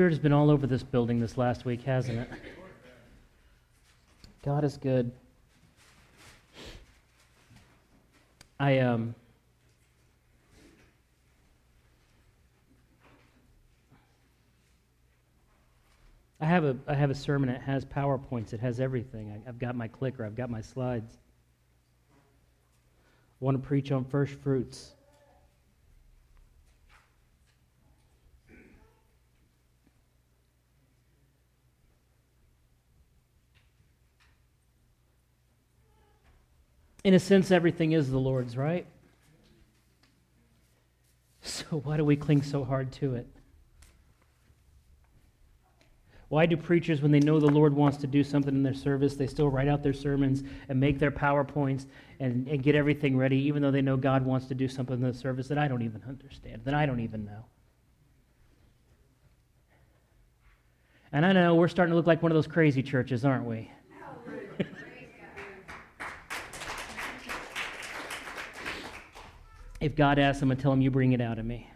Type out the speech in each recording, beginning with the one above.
Spirit has been all over this building this last week, hasn't it? God is good. I um I have a I have a sermon that has PowerPoints. It has everything. I, I've got my clicker. I've got my slides. I want to preach on first fruits. In a sense, everything is the Lord's, right? So why do we cling so hard to it? Why do preachers, when they know the Lord wants to do something in their service, they still write out their sermons and make their PowerPoints and, and get everything ready, even though they know God wants to do something in the service that I don't even understand, that I don't even know? And I know we're starting to look like one of those crazy churches, aren't we? If God asks him, I tell him, You bring it out of me.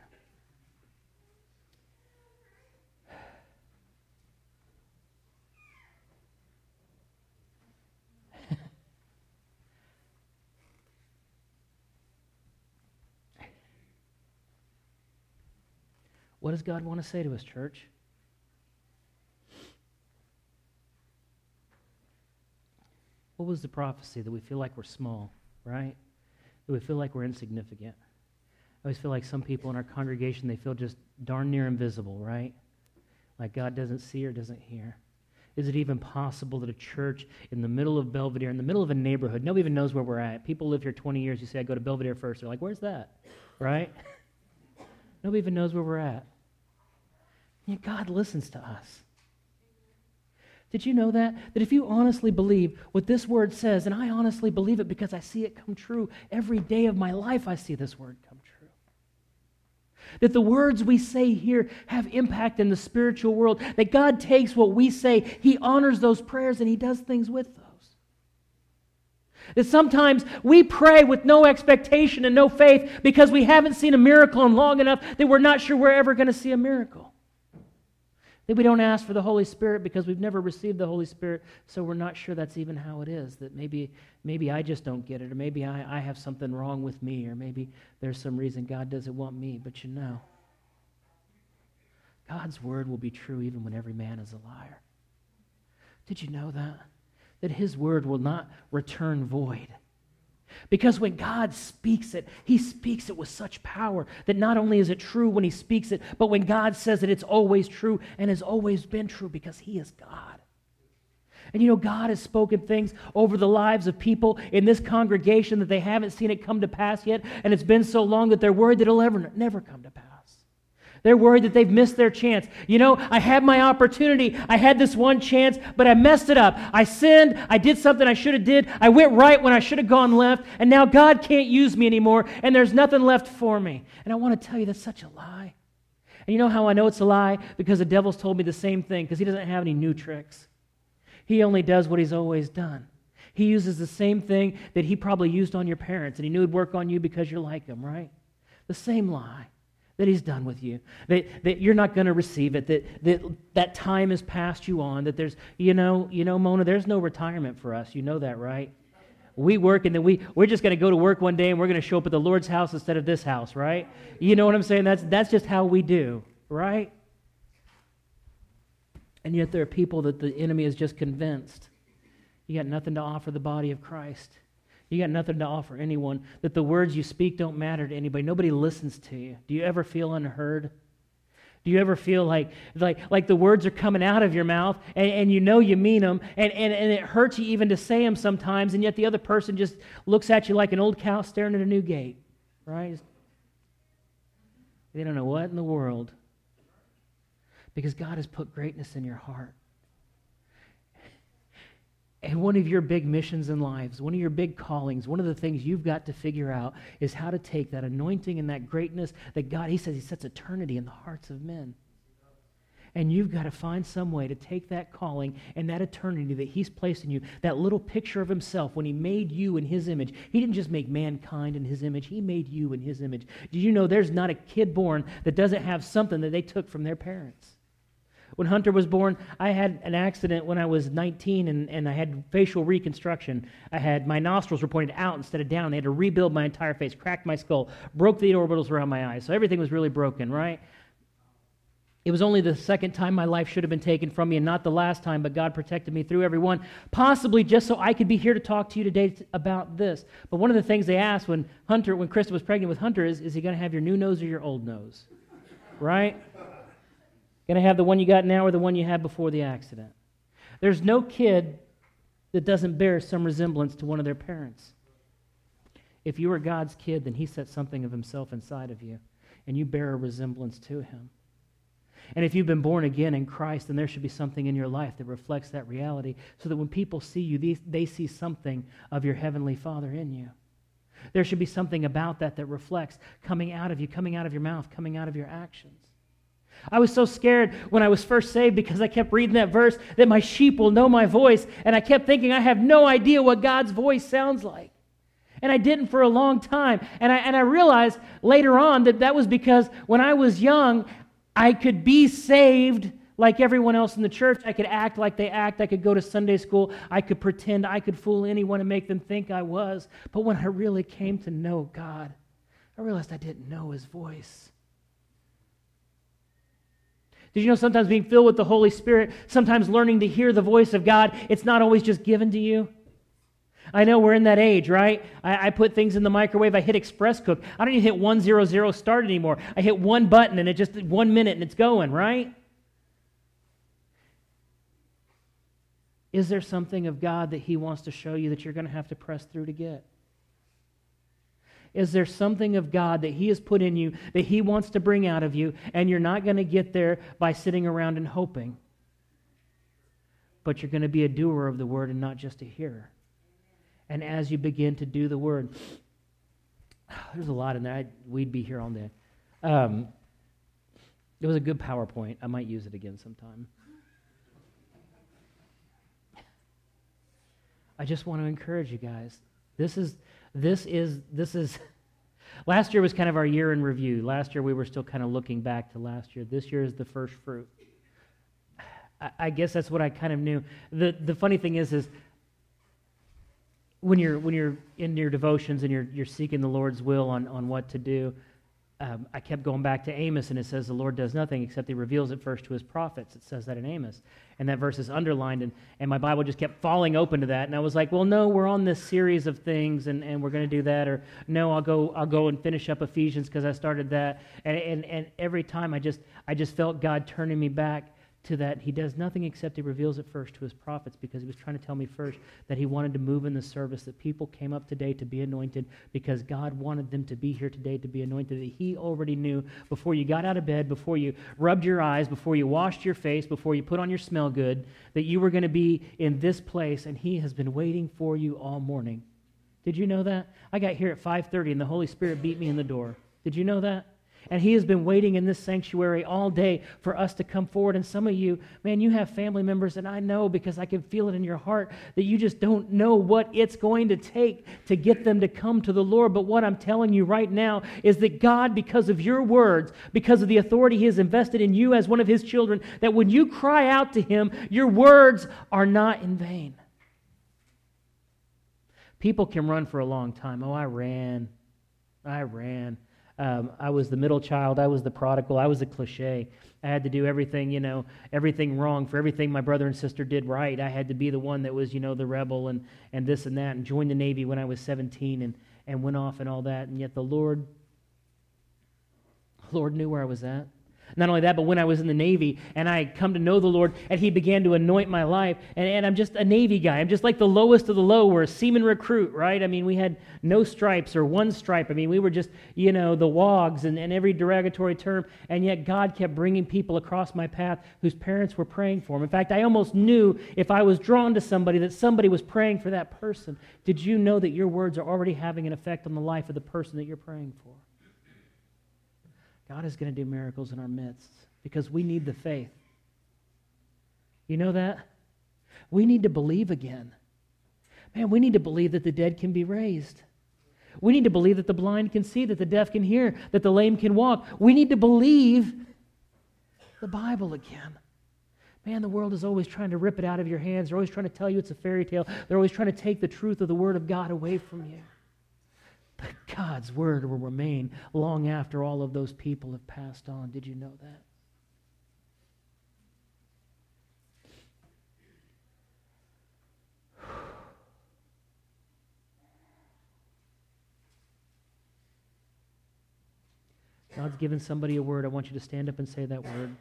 what does God want to say to us, church? What was the prophecy that we feel like we're small, right? That we feel like we're insignificant. I always feel like some people in our congregation, they feel just darn near invisible, right? Like God doesn't see or doesn't hear. Is it even possible that a church in the middle of Belvedere, in the middle of a neighborhood, nobody even knows where we're at? People live here 20 years. You say, I go to Belvedere first. They're like, where's that? Right? nobody even knows where we're at. God listens to us. Did you know that? That if you honestly believe what this word says, and I honestly believe it because I see it come true every day of my life, I see this word come true. That the words we say here have impact in the spiritual world. That God takes what we say, He honors those prayers, and He does things with those. That sometimes we pray with no expectation and no faith because we haven't seen a miracle in long enough that we're not sure we're ever going to see a miracle. That we don't ask for the Holy Spirit because we've never received the Holy Spirit, so we're not sure that's even how it is. That maybe, maybe I just don't get it, or maybe I, I have something wrong with me, or maybe there's some reason God doesn't want me. But you know, God's word will be true even when every man is a liar. Did you know that? That his word will not return void. Because when God speaks it, He speaks it with such power that not only is it true when He speaks it, but when God says it, it's always true and has always been true because He is God. And you know, God has spoken things over the lives of people in this congregation that they haven't seen it come to pass yet, and it's been so long that they're worried that it'll ever never come to pass. They're worried that they've missed their chance. You know, I had my opportunity. I had this one chance, but I messed it up. I sinned. I did something I should have did. I went right when I should have gone left, and now God can't use me anymore, and there's nothing left for me. And I want to tell you that's such a lie. And you know how I know it's a lie? Because the devil's told me the same thing, because he doesn't have any new tricks. He only does what he's always done. He uses the same thing that he probably used on your parents, and he knew it'd work on you because you're like him, right? The same lie that he's done with you, that, that you're not going to receive it, that, that that time has passed you on, that there's, you know, you know, Mona, there's no retirement for us. You know that, right? We work and then we, we're just going to go to work one day and we're going to show up at the Lord's house instead of this house, right? You know what I'm saying? That's, that's just how we do, right? And yet there are people that the enemy is just convinced you got nothing to offer the body of Christ. You got nothing to offer anyone, that the words you speak don't matter to anybody. Nobody listens to you. Do you ever feel unheard? Do you ever feel like, like, like the words are coming out of your mouth and, and you know you mean them and, and, and it hurts you even to say them sometimes, and yet the other person just looks at you like an old cow staring at a new gate, right? They don't know what in the world. Because God has put greatness in your heart. And one of your big missions in lives, one of your big callings, one of the things you've got to figure out is how to take that anointing and that greatness that God, He says He sets eternity in the hearts of men. And you've got to find some way to take that calling and that eternity that He's placed in you, that little picture of Himself when He made you in His image. He didn't just make mankind in His image, He made you in His image. Did you know there's not a kid born that doesn't have something that they took from their parents? When Hunter was born, I had an accident when I was 19 and, and I had facial reconstruction. I had my nostrils were pointed out instead of down. They had to rebuild my entire face, cracked my skull, broke the orbitals around my eyes. So everything was really broken, right? It was only the second time my life should have been taken from me and not the last time, but God protected me through every one, possibly just so I could be here to talk to you today about this. But one of the things they asked when Hunter, when Krista was pregnant with Hunter, is, is he going to have your new nose or your old nose? Right? Going to have the one you got now or the one you had before the accident? There's no kid that doesn't bear some resemblance to one of their parents. If you are God's kid, then He set something of Himself inside of you, and you bear a resemblance to Him. And if you've been born again in Christ, then there should be something in your life that reflects that reality so that when people see you, they, they see something of your Heavenly Father in you. There should be something about that that reflects coming out of you, coming out of your mouth, coming out of your actions. I was so scared when I was first saved because I kept reading that verse that my sheep will know my voice. And I kept thinking, I have no idea what God's voice sounds like. And I didn't for a long time. And I, and I realized later on that that was because when I was young, I could be saved like everyone else in the church. I could act like they act. I could go to Sunday school. I could pretend. I could fool anyone and make them think I was. But when I really came to know God, I realized I didn't know his voice. Did you know sometimes being filled with the Holy Spirit, sometimes learning to hear the voice of God, it's not always just given to you? I know we're in that age, right? I, I, put things in the microwave. I hit express cook. I don't even hit 100 start anymore. I hit one button and it just one minute and it's going, right? Is there something of God that He wants to show you that you're going to have to press through to get? Is there something of God that He has put in you that He wants to bring out of you, and you're not going to get there by sitting around and hoping? But you're going to be a doer of the word and not just a hearer. And as you begin to do the word, there's a lot in there. We'd be here all day. Um, it was a good PowerPoint. I might use it again sometime. I just want to encourage you guys. This is this is this is last year was kind of our year in review. Last year we were still kind of looking back to last year. This year is the first fruit. I, I guess that's what I kind of knew. The the funny thing is is when you're when you're in your devotions and you're you're seeking the Lord's will on, on what to do, um, I kept going back to Amos, and it says the Lord does nothing except he reveals it first to his prophets. It says that in Amos. And that verse is underlined, and, and my Bible just kept falling open to that. And I was like, well, no, we're on this series of things, and, and we're going to do that. Or, no, I'll go, I'll go and finish up Ephesians because I started that. And, and, and every time I just, I just felt God turning me back to that he does nothing except he reveals it first to his prophets because he was trying to tell me first that he wanted to move in the service that people came up today to be anointed because god wanted them to be here today to be anointed. That he already knew before you got out of bed before you rubbed your eyes before you washed your face before you put on your smell good that you were going to be in this place and he has been waiting for you all morning. Did you know that? I got here at 5.30 and the holy spirit beat me in the door. Did you know that and He has been waiting in this sanctuary all day for us to come forward. And some of you, man, you have family members, and I know because I can feel it in your heart that you just don't know what it's going to take to get them to come to the Lord. But what I'm telling you right now is that God, because of your words, because of the authority He has invested in you as one of His children, that when you cry out to Him, your words are not in vain. People can run for a long time. Oh, I ran. I ran. Um, I was the middle child. I was the prodigal. I was the cliche. I had to do everything, you know, everything wrong for everything my brother and sister did right. I had to be the one that was, you know, the rebel and, and this and that and joined the Navy when I was 17 and, and went off and all that. And yet the Lord, Lord knew where I was at. Not only that, but when I was in the Navy and I had come to know the Lord and He began to anoint my life, and, and I'm just a Navy guy. I'm just like the lowest of the low. We're a seaman recruit, right? I mean, we had no stripes or one stripe. I mean, we were just, you know, the wogs and, and every derogatory term, and yet God kept bringing people across my path whose parents were praying for them. In fact, I almost knew if I was drawn to somebody that somebody was praying for that person. Did you know that your words are already having an effect on the life of the person that you're praying for? God is going to do miracles in our midst because we need the faith. You know that? We need to believe again. Man, we need to believe that the dead can be raised. We need to believe that the blind can see, that the deaf can hear, that the lame can walk. We need to believe the Bible again. Man, the world is always trying to rip it out of your hands. They're always trying to tell you it's a fairy tale. They're always trying to take the truth of the Word of God away from you. But God's Word will remain long after all of those people have passed on. Did you know that? God's given somebody a word. I want you to stand up and say that word.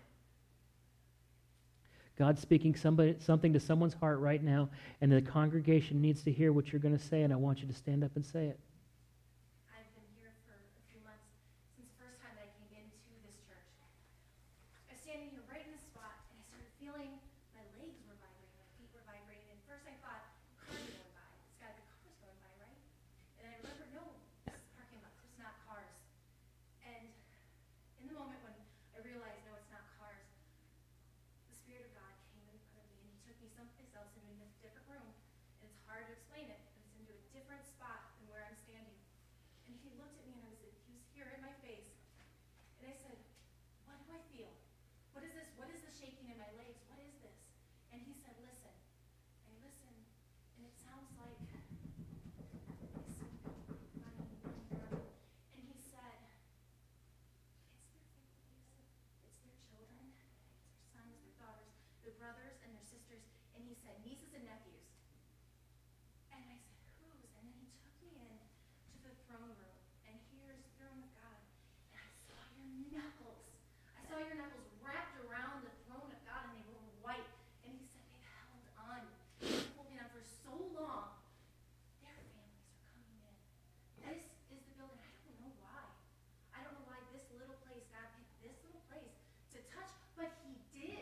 God's speaking somebody, something to someone's heart right now, and the congregation needs to hear what you're going to say, and I want you to stand up and say it. Amen. He did. Before I came here, I saw it. There was a beacon and this light that came through it. The roof was gone. God is going to move so big in this year. And I have felt it in my spirit since the end of last year that this year, this year, you're going to see your families. And those people, the nieces and nephews, I thought it was so weird that that specific thing, nieces and nephews, you claimed them. You held them to the throne for them. You claimed them, and they are coming in. And you'll see it this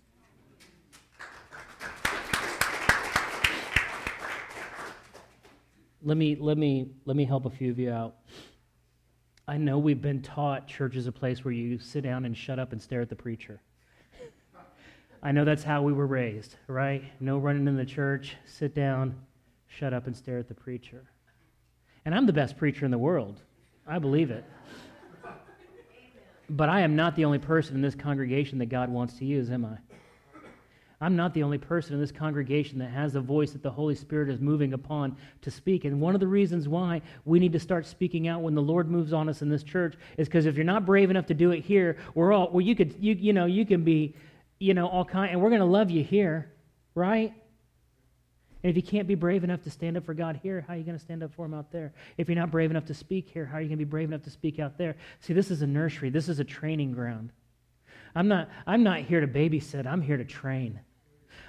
let me let me let me help a few of you out. I know we've been taught church is a place where you sit down and shut up and stare at the preacher. I know that's how we were raised, right? No running in the church, sit down, shut up and stare at the preacher. And I'm the best preacher in the world. I believe it. But I am not the only person in this congregation that God wants to use, am I? I'm not the only person in this congregation that has a voice that the Holy Spirit is moving upon to speak. And one of the reasons why we need to start speaking out when the Lord moves on us in this church is because if you're not brave enough to do it here, we're all well, you could you you know, you can be, you know, all kind and we're gonna love you here, right? And if you can't be brave enough to stand up for God here, how are you going to stand up for Him out there? If you're not brave enough to speak here, how are you going to be brave enough to speak out there? See, this is a nursery. This is a training ground. I'm not, I'm not here to babysit. I'm here to train.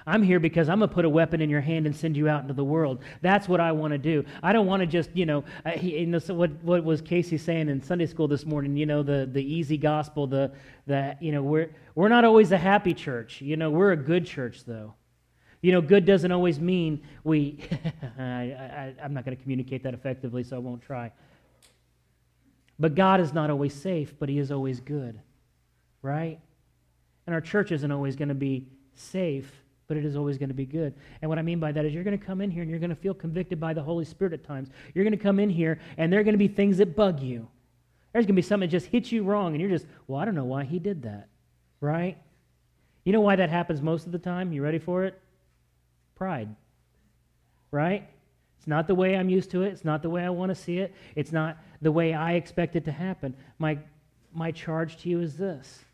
I'm here because I'm going to put a weapon in your hand and send you out into the world. That's what I want to do. I don't want to just, you know, uh, he, you know so what, what was Casey saying in Sunday school this morning, you know, the, the easy gospel, the, the, you know, we're, we're not always a happy church. You know, we're a good church, though. You know, good doesn't always mean we, I, I, I'm not going to communicate that effectively, so I won't try. But God is not always safe, but He is always good, right? And our church isn't always going to be safe, but it is always going to be good. And what I mean by that is you're going to come in here and you're going to feel convicted by the Holy Spirit at times. You're going to come in here and there are going to be things that bug you. There's going to be something that just hits you wrong and you're just, well, I don't know why he did that, right? You know why that happens most of the time? You ready for it? Pride, right? It's not the way I'm used to it. It's not the way I want to see it. It's not the way I expect it to happen. My, my charge to you is this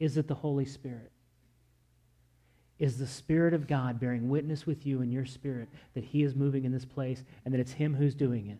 is it the Holy Spirit? Is the Spirit of God bearing witness with you in your spirit that He is moving in this place and that it's Him who's doing it.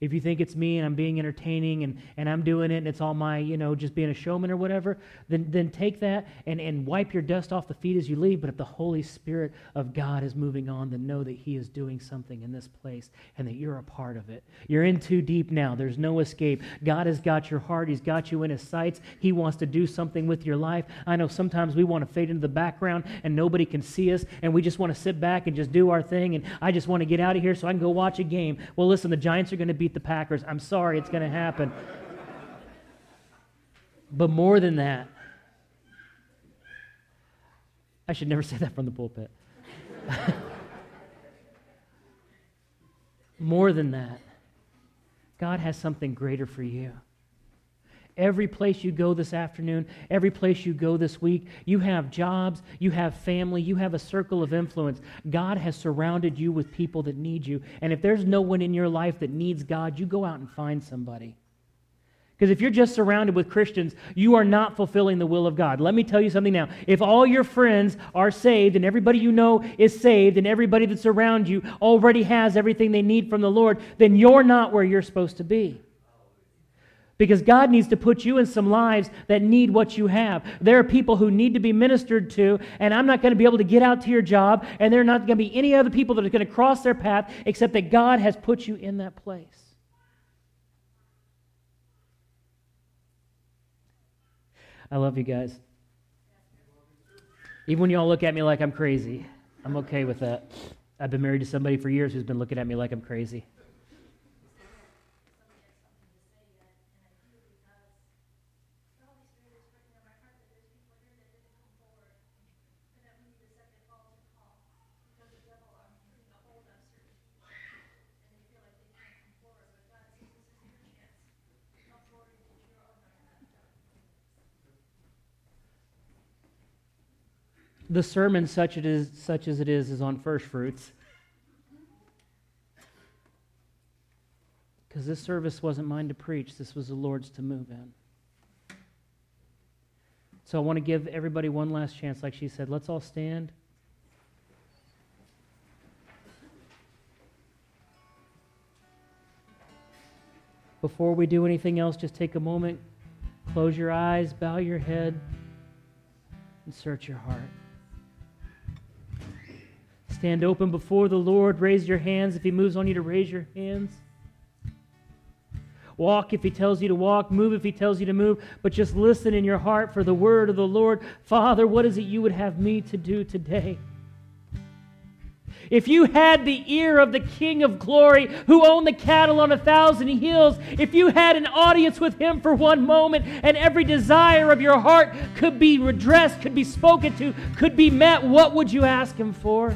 If you think it's me and I'm being entertaining and, and I'm doing it and it's all my, you know, just being a showman or whatever, then, then take that and, and wipe your dust off the feet as you leave. But if the Holy Spirit of God is moving on, then know that He is doing something in this place and that you're a part of it. You're in too deep now. There's no escape. God has got your heart, He's got you in His sights. He wants to do something with your life. I know sometimes we want to fade into the background and nobody can see us and we just want to sit back and just do our thing and I just want to get out of here so I can go watch a game. Well, listen, the Giants are going to beat the Packers. I'm sorry, it's going to happen. But more than that, I should never say that from the pulpit. more than that, God has something greater for you. Every place you go this afternoon, every place you go this week, you have jobs, you have family, you have a circle of influence. God has surrounded you with people that need you. And if there's no one in your life that needs God, you go out and find somebody. Because if you're just surrounded with Christians, you are not fulfilling the will of God. Let me tell you something now. If all your friends are saved and everybody you know is saved and everybody that's around you already has everything they need from the Lord, then you're not where you're supposed to be. Because God needs to put you in some lives that need what you have. There are people who need to be ministered to, and I'm not going to be able to get out to your job, and there are not going to be any other people that are going to cross their path except that God has put you in that place. I love you guys. Even when y'all look at me like I'm crazy, I'm okay with that. I've been married to somebody for years who's been looking at me like I'm crazy. The sermon, such, it is, such as it is, is on first fruits. Because this service wasn't mine to preach, this was the Lord's to move in. So I want to give everybody one last chance, like she said. Let's all stand. Before we do anything else, just take a moment, close your eyes, bow your head, and search your heart. Stand open before the Lord. Raise your hands if He moves on you to raise your hands. Walk if He tells you to walk. Move if He tells you to move. But just listen in your heart for the word of the Lord. Father, what is it you would have me to do today? If you had the ear of the King of glory who owned the cattle on a thousand hills, if you had an audience with him for one moment and every desire of your heart could be redressed, could be spoken to, could be met, what would you ask him for?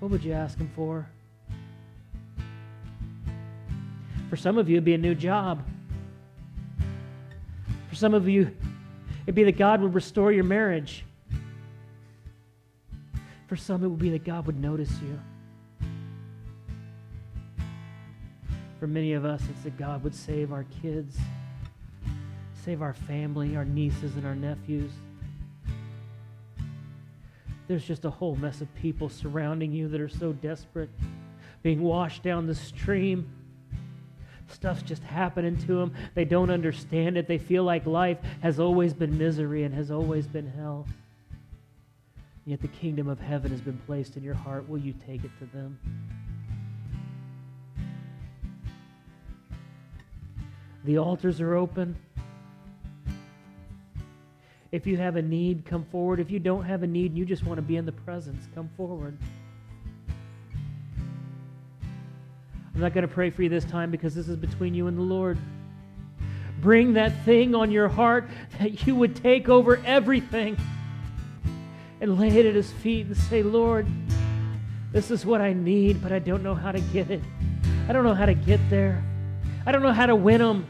What would you ask Him for? For some of you, it'd be a new job. For some of you, it'd be that God would restore your marriage. For some, it would be that God would notice you. For many of us, it's that God would save our kids, save our family, our nieces, and our nephews there's just a whole mess of people surrounding you that are so desperate, being washed down the stream. Stuff's just happening to them. They don't understand it. They feel like life has always been misery and has always been hell. Yet the kingdom of heaven has been placed in your heart. Will you take it to them? The altars are open. If you have a need, come forward. If you don't have a need and you just want to be in the presence, come forward. I'm not going to pray for you this time because this is between you and the Lord. Bring that thing on your heart that you would take over everything and lay it at His feet and say, Lord, this is what I need, but I don't know how to get it. I don't know how to get there. I don't know how to win them.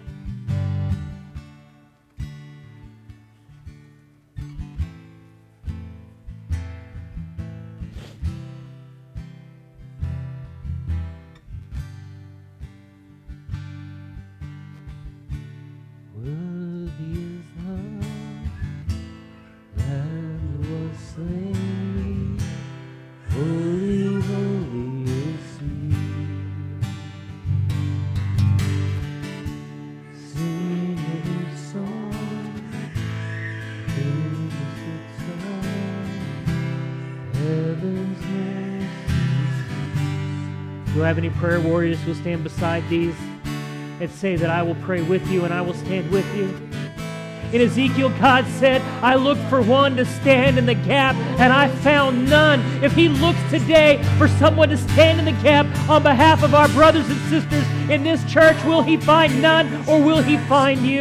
Have any prayer warriors who will stand beside these and say that I will pray with you and I will stand with you? In Ezekiel, God said, I looked for one to stand in the gap, and I found none. If He looks today for someone to stand in the gap on behalf of our brothers and sisters in this church, will He find none or will He find you?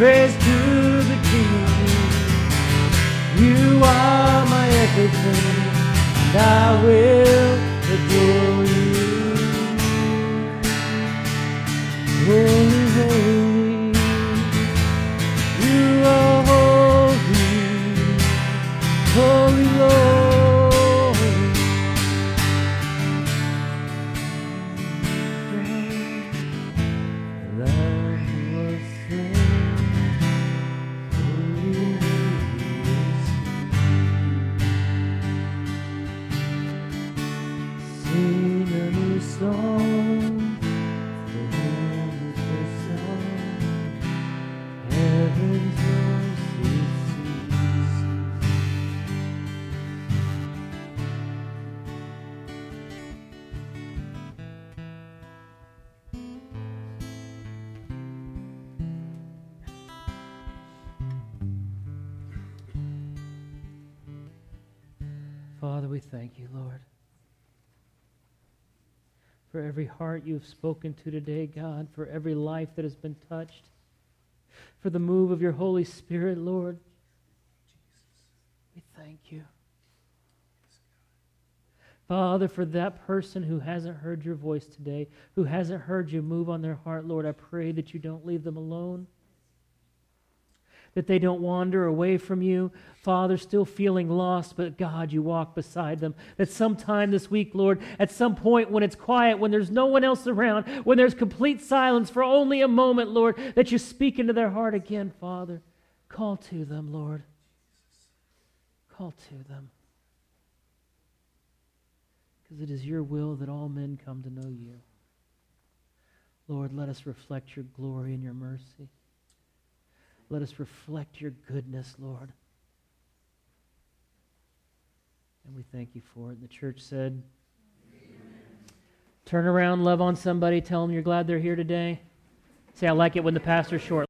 praise to the King. You are my everything, and I will adore you. Holy, holy, Father, we thank you, Lord, for every heart you have spoken to today, God, for every life that has been touched, for the move of your Holy Spirit, Lord. We thank you. Father, for that person who hasn't heard your voice today, who hasn't heard you move on their heart, Lord, I pray that you don't leave them alone that they don't wander away from you. Father, still feeling lost, but God, you walk beside them. That sometime this week, Lord, at some point when it's quiet, when there's no one else around, when there's complete silence for only a moment, Lord, that you speak into their heart again, Father. Call to them, Lord. Call to them. Because it is your will that all men come to know you. Lord, let us reflect your glory and your mercy. Let us reflect your goodness, Lord. And we thank you for it. And the church said, Amen. Turn around, love on somebody, tell them you're glad they're here today. Say, I like it when the pastor's short.